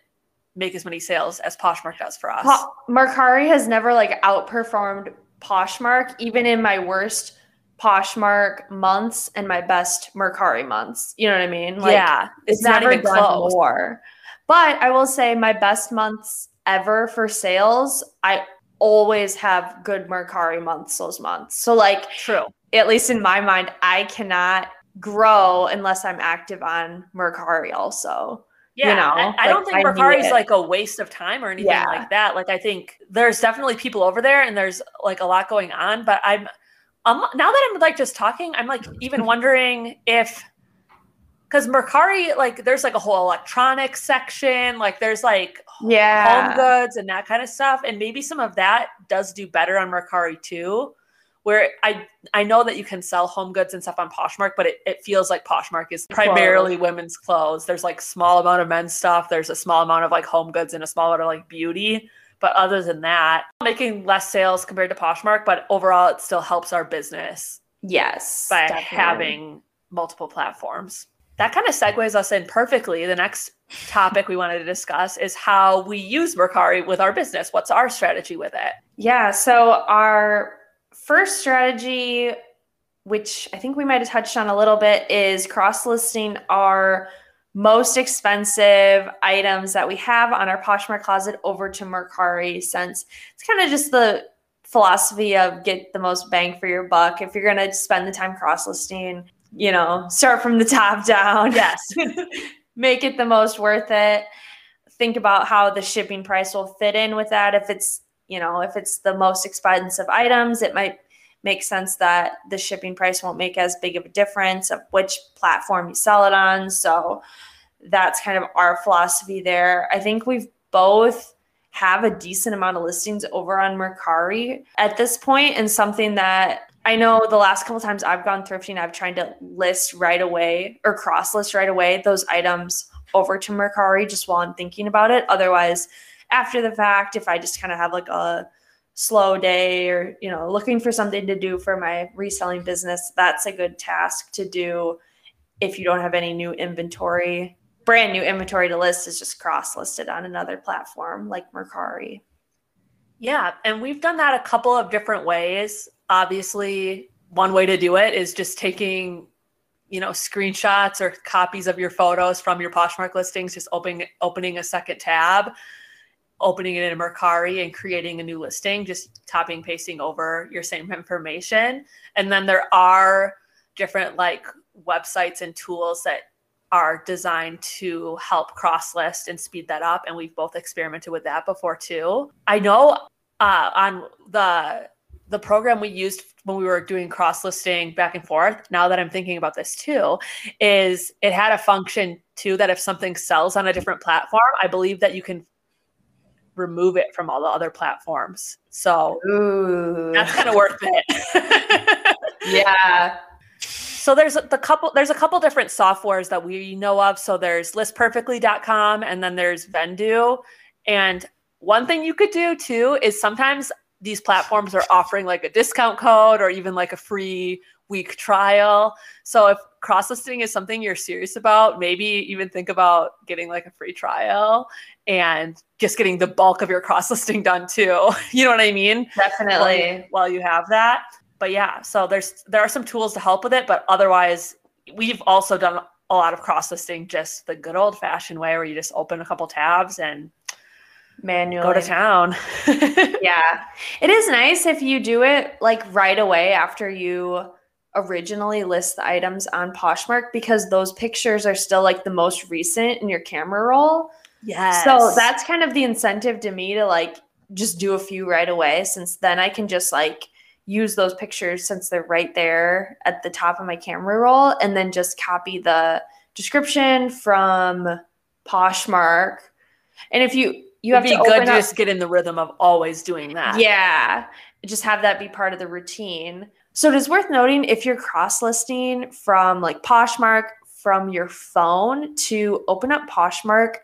make as many sales as Poshmark does for us. Mercari has never like outperformed Poshmark, even in my worst Poshmark months and my best Mercari months. You know what I mean? Like, yeah, it's, it's not never even close. more. But I will say my best months ever for sales, I always have good Mercari months those months. So like True. at least in my mind, I cannot grow unless I'm active on Mercari also. Yeah, know, I, I don't think Mercari is like a waste of time or anything Yeah. like that. Like I think there's definitely people over there and there's like a lot going on. But I'm um, now that I'm like just talking, I'm like even wondering if because Mercari like there's like a whole electronics section, like there's like Yeah. home goods and that kind of stuff, and maybe some of that does do better on Mercari too. Where I I know that you can sell home goods and stuff on Poshmark, but it, it feels like Poshmark is primarily women's clothes. There's like small amount of men's stuff. There's a small amount of like home goods and a small amount of like beauty. But other than that, making less sales compared to Poshmark, but overall it still helps our business Yes. by definitely. having multiple platforms. That kind of segues us in perfectly. The next topic we wanted to discuss is how we use Mercari with our business. What's our strategy with it? Yeah. So our first strategy, which I think we might have touched on a little bit, is cross listing our most expensive items that we have on our Poshmark closet over to Mercari since it's kind of just the philosophy of get the most bang for your buck. If you're going to spend the time cross listing, you know, start from the top down. Yes. make it the most worth it. Think about how the shipping price will fit in with that. If it's, you know, if it's the most expensive items, it might make sense that the shipping price won't make as big of a difference of which platform you sell it on. So that's kind of our philosophy there. I think we've both have a decent amount of listings over on Mercari at this point and something that I know the last couple times I've gone thrifting, I've tried to list right away or cross list right away those items over to Mercari just while I'm thinking about it. Otherwise, after the fact, if I just kind of have like a slow day or, you know, looking for something to do for my reselling business, that's a good task to do if you don't have any new inventory. Brand new inventory to list is just cross listed on another platform like Mercari. Yeah, and we've done that a couple of different ways. Obviously, one way to do it is just taking, you know, screenshots or copies of your photos from your Poshmark listings, just opening opening a second tab, opening it in Mercari and creating a new listing, just copying pasting over your same information. And then there are different like websites and tools that are designed to help cross list and speed that up and we've both experimented with that before too i know uh, on the the program we used when we were doing cross listing back and forth now that i'm thinking about this too is it had a function too that if something sells on a different platform i believe that you can remove it from all the other platforms so Ooh. that's kind of worth it yeah. So there's the couple there's a couple different softwares that we know of. So there's listperfectly.com and then there's Vendoo. And one thing you could do too is sometimes these platforms are offering like a discount code or even like a free week trial. So if cross listing is something you're serious about, maybe even think about getting like a free trial and just getting the bulk of your cross listing done too. You know what I mean? Definitely. you, while you have that. But yeah, so there's there are some tools to help with it, but otherwise we've also done a lot of cross listing just the good old fashioned way where you just open a couple tabs and Manually. go to town. yeah. It is nice if you do it like right away after you originally list the items on Poshmark because those pictures are still like the most recent in your camera roll. yes. So that's kind of the incentive to me to like just do a few right away since then I can just like use those pictures since they're right there at the top of my camera roll and then just copy the description from Poshmark. And if you you have It'd be to good to up, just get in the rhythm of always doing that. yeah, just have that be part of the routine. So it is worth noting if you're cross listing from like Poshmark from your phone to open up Poshmark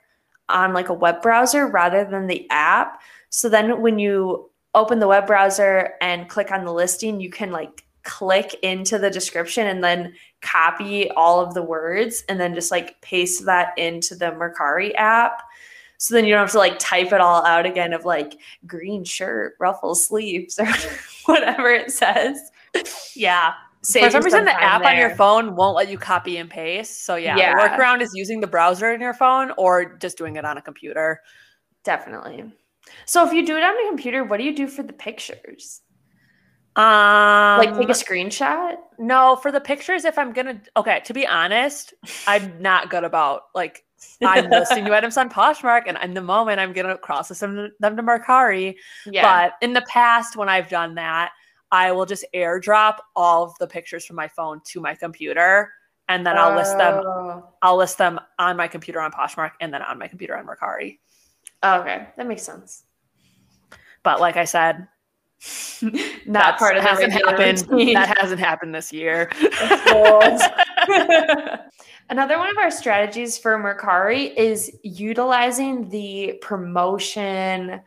on like a web browser rather than the app. So then when you open the web browser and click on the listing, you can like click into the description and then copy all of the words and then just like paste that into the Mercari app. So then you don't have to like type it all out again of like green shirt, ruffle sleeves, or whatever it says. Yeah. For some reason, the app on your phone won't let you copy and paste. So yeah, Yeah. the workaround is using the browser in your phone or just doing it on a computer. Definitely. So if you do it on a computer, what do you do for the pictures? Um, Like take a screenshot? no for the pictures. If I'm gonna, okay, to be honest, I'm not good about like I'm listing new items on Poshmark, and in the moment I'm gonna cross them them to Mercari. Yeah. But in the past, when I've done that, I will just airdrop all of the pictures from my phone to my computer, and then I'll list them. Oh, I'll list them on my computer on Poshmark, and then on my computer on Mercari. Oh, okay, that makes sense. But like I said, Not that's- part of hasn't happened. routine. That hasn't happened this year. Another one of our strategies for Mercari is utilizing the promotion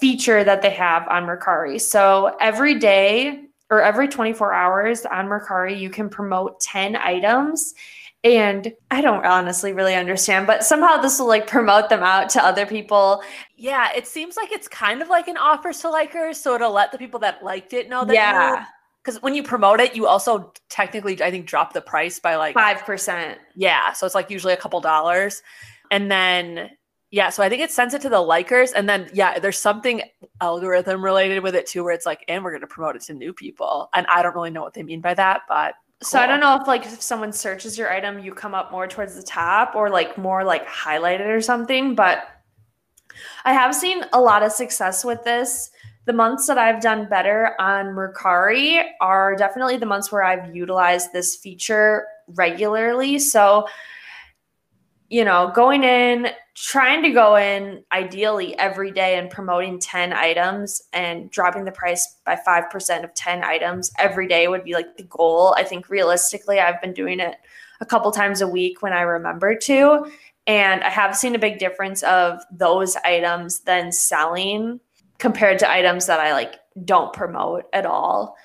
feature that they have on Mercari. So every day or every 24 hours on Mercari, you can promote 10 items. And I don't honestly really understand, but somehow this will like promote them out to other people. yeah, it seems like it's kind of like an offers to likers, so it'll let the people that liked it know that yeah, Because when you promote it, you also technically, I think, drop the price by like 5%. Yeah. So it's like usually a couple dollars. And then, yeah. So I think it sends it to the likers. And then, yeah, there's something algorithm related with it too, where it's like, and we're going to promote it to new people. And I don't really know what they mean by that, but. So I don't know if like if someone searches your item, you come up more towards the top or like more like highlighted or something. But I have seen a lot of success with this. The months that I've done better on Mercari are definitely the months where I've utilized this feature regularly. So, you know, going in, trying to go in ideally every day and promoting 10 items and dropping the price by 5% of 10 items every day would be like the goal. I think realistically, I've been doing it a couple times a week when I remember to. And I have seen a big difference of those items then selling compared to items that I like don't promote at all.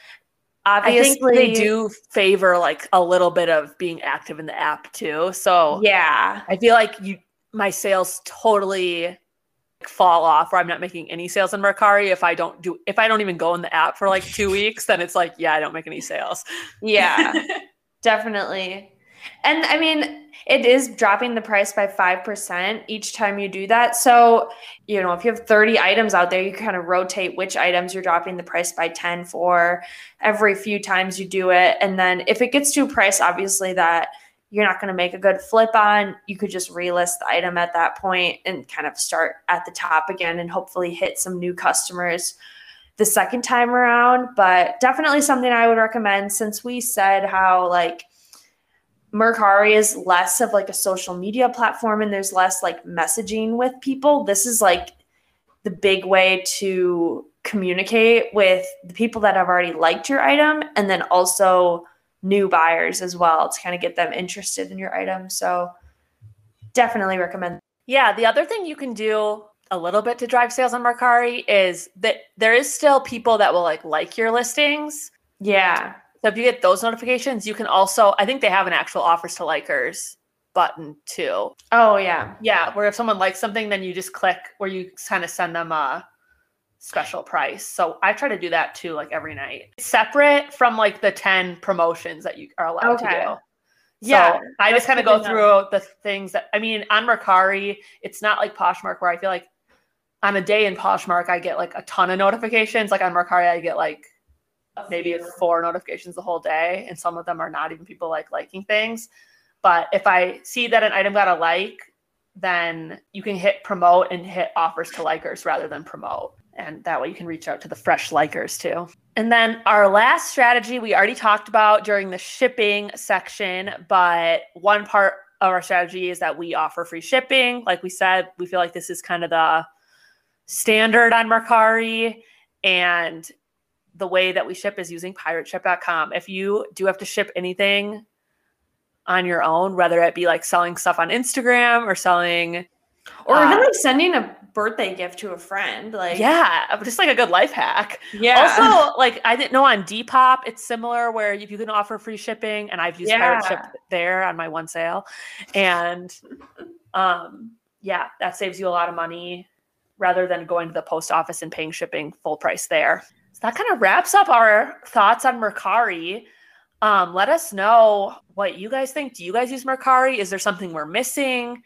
I Obviously, think they do favor like a little bit of being active in the app too. So Yeah. I feel like you, my sales totally fall off or I'm not making any sales in Mercari. If I don't do, if I don't even go in the app for like two weeks, then it's like, yeah, I don't make any sales. Yeah. Definitely. And I mean, it is dropping the price by 5% each time you do that. So, you know, if you have 30 items out there, you kind of rotate which items you're dropping the price by 10 for every few times you do it. And then if it gets to a price, obviously, that you're not going to make a good flip on, you could just relist the item at that point and kind of start at the top again and hopefully hit some new customers the second time around. But definitely something I would recommend since we said how, like, Mercari is less of like a social media platform and there's less like messaging with people. This is like the big way to communicate with the people that have already liked your item and then also new buyers as well to kind of get them interested in your item. So definitely recommend. Yeah, the other thing you can do a little bit to drive sales on Mercari is that there is still people that will like like your listings. Yeah. So if you get those notifications, you can also I think they have an actual offers to likers button too. Oh yeah. Yeah, where if someone likes something, then you just click where you kind of send them a special price. So I try to do that too, like every night. Separate from like the 10 promotions that you are allowed Okay. to do. Yeah, So I just kind of go through the things that I mean on Mercari, it's not like Poshmark where I feel like on a day in Poshmark I get like a ton of notifications. Like on Mercari, I get like maybe it's four notifications the whole day, and some of them are not even people like liking things. But if I see that an item got a like, then you can hit promote and hit offers to likers rather than promote. And that way you can reach out to the fresh likers too. And then our last strategy we already talked about during the shipping section, but one part of our strategy is that we offer free shipping. Like we said, we feel like this is kind of the standard on Mercari. And the way that we ship is using pirateship.com. If you do have to ship anything on your own, whether it be like selling stuff on Instagram or selling or uh, even like sending a birthday gift to a friend. Like yeah, just like a good life hack. yeah. Also, like I didn't know on Depop, it's similar where if you can offer free shipping, and I've used Pirate Ship there on my one sale, and um, yeah, that saves you a lot of money rather than going to the post office and paying shipping full price there. That kind of wraps up our thoughts on Mercari. Um, let us know what you guys think. Do you guys use Mercari? Is there something we're missing?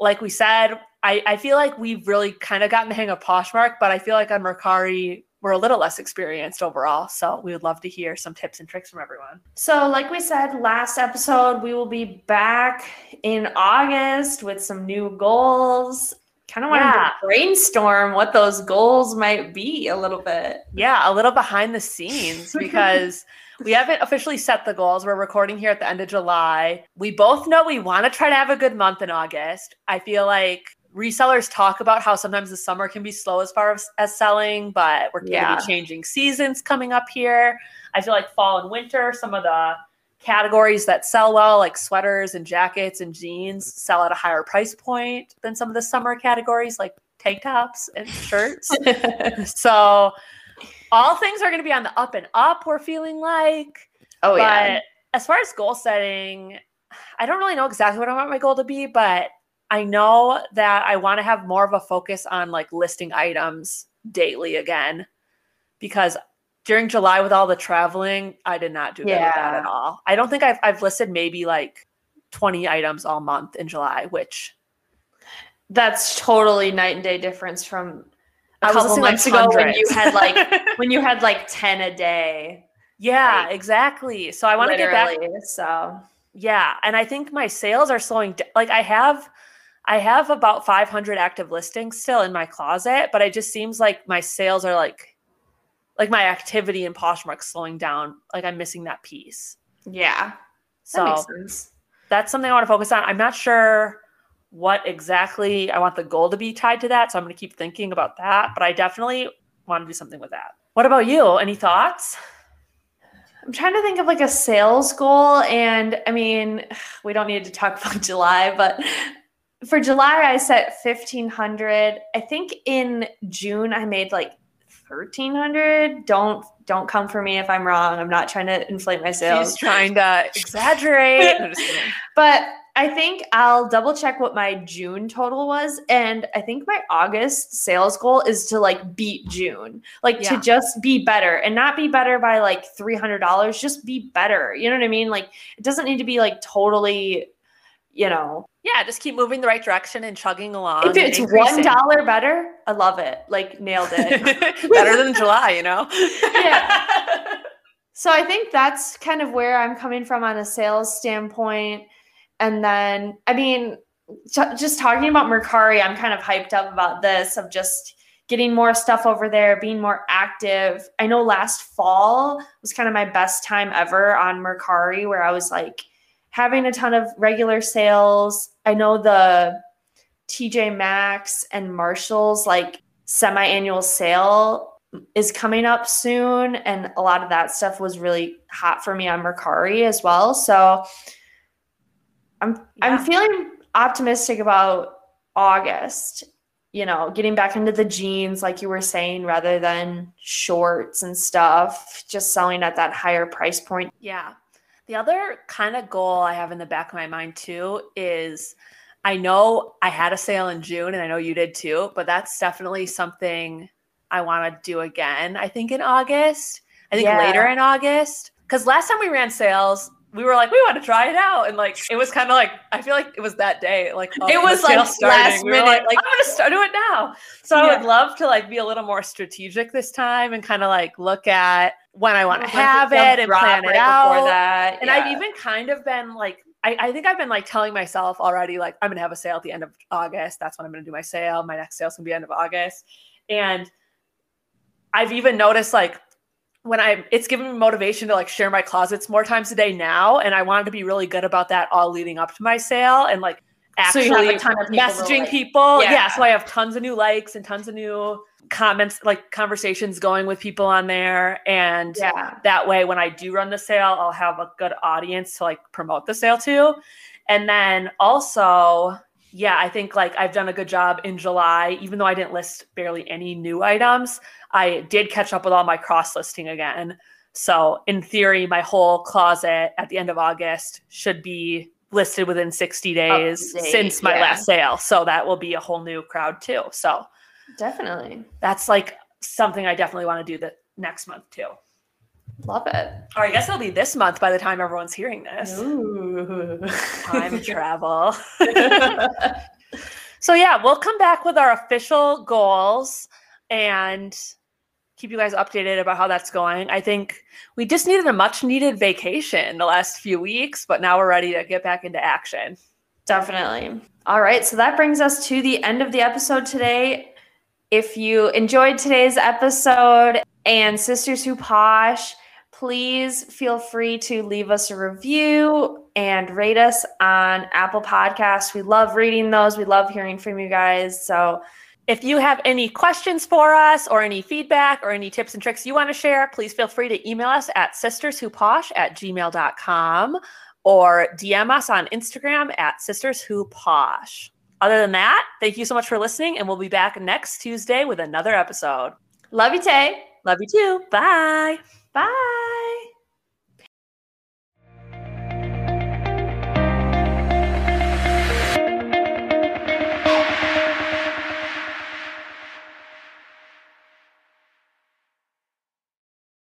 Like we said, I, I feel like we've really kind of gotten the hang of Poshmark, but I feel like on Mercari, we're a little less experienced overall. So we would love to hear some tips and tricks from everyone. So, like we said last episode, we will be back in August with some new goals. Kind of wanted Yeah. to brainstorm what those goals might be a little bit. Yeah, a little behind the scenes because we haven't officially set the goals. We're recording here at the end of July. We both know we want to try to have a good month in August. I feel like resellers talk about how sometimes the summer can be slow as far as, as selling, but we're going to be changing seasons coming up here. I feel like fall and winter, some of the categories that sell well, like sweaters and jackets and jeans, sell at a higher price point than some of the summer categories, like tank tops and shirts. So all things are going to be on the up and up, we're feeling like. oh, but yeah. as far as goal setting, I don't really know exactly what I want my goal to be, but I know that I want to have more of a focus on like listing items daily again because during July with all the traveling, I did not do that, with that at all. I don't think I've I've listed maybe like 20 items all month in July, which That's totally night and day difference from a I was couple listing, like, months ago when you had like when you had like 10 a day. yeah, Like, exactly. So I want to get back So Yeah, and I think my sales are slowing. d- Like I have, I have about 500 active listings still in my closet, but it just seems like my sales are like, like my activity in Poshmark slowing down. Like I'm missing that piece. yeah, that So makes sense. that's something I want to focus on. I'm not sure what exactly I want the goal to be tied to that, so I'm going to keep thinking about that. But I definitely want to do something with that. What about you? Any thoughts? I'm trying to think of like a sales goal. And I mean, we don't need to talk about July, but for July, I set 1500. I think in June, I made like 1300. Don't, don't come for me if I'm wrong. I'm not trying to inflate my sales. She's trying to exaggerate. But I think I'll double check what my June total was. And I think my August sales goal is to like beat June, like Yeah. to just be better and not be better by like $300, just be better. You know what I mean? Like it doesn't need to be like totally, you know, Yeah, just keep moving the right direction and chugging along. if it's $1 better, I love it. Like nailed it. better than July, you know. Yeah. So I think that's kind of where I'm coming from on a sales standpoint. And then, I mean, ju- just talking about Mercari, I'm kind of hyped up about this of just getting more stuff over there, being more active. I know last fall was kind of my best time ever on Mercari where I was like having a ton of regular sales. I know the TJ Maxx and Marshalls like semi-annual sale is coming up soon and a lot of that stuff was really hot for me on Mercari as well. So I'm Yeah. I'm feeling optimistic about August. You know, getting back into the jeans like you were saying rather than shorts and stuff, just selling at that higher price point. Yeah. The other kind of goal I have in the back of my mind too is I know I had a sale in June and I know you did too, but that's definitely something I want to do again. I think in August. I think Yeah. later in August. Because last time we ran sales, we were like, we want to try it out. And like, it was kind of like, I feel like it was that day. Like, of It was, like, last We like, minute. like, I'm going to start do it now. So I would love to like be a little more strategic this time and kind of like look at when I want to have it and plan it right out. before that. And I've even kind of been like, I, I think I've been like telling myself already, like, I'm gonna have a sale at the end of August. That's when I'm gonna do my sale. My next sale's gonna be end of August. And I've even noticed like when I'm it's given me motivation to like share my closets more times a day now. And I wanted to be really good about that all leading up to my sale and like actually So you have a ton of people messaging like- people. Yeah. Yeah. So I have tons of new likes and tons of new comments, like conversations going with people on there. And Yeah. that way when I do run the sale, I'll have a good audience to like promote the sale to. And then also, yeah, I think like I've done a good job in July, even though I didn't list barely any new items, I did catch up with all my cross listing again. So in theory, my whole closet at the end of August should be listed within 60 days date, since my yeah. last sale. So that will be a whole new crowd too. So Definitely. that's like something I definitely want to do the next month too. Love it. Or I guess it'll be this month by the time everyone's hearing this. Ooh. Time travel. so yeah, we'll come back with our official goals and keep you guys updated about how that's going. I think we just needed a much needed vacation the last few weeks, but now we're ready to get back into action. Definitely. All right. So that brings us to the end of the episode today. If you enjoyed today's episode and Sisters Who Posh, please feel free to leave us a review and rate us on Apple Podcasts. We love reading those. We love hearing from you guys. So If you have any questions for us or any feedback or any tips and tricks you want to share, please feel free to email us at sisterswhoposh at gmail.com or DM us on Instagram at sisterswhoposh. Other than that, thank you so much for listening, and we'll be back next Tuesday with another episode. love you, Tay. Love you too. Bye. Bye.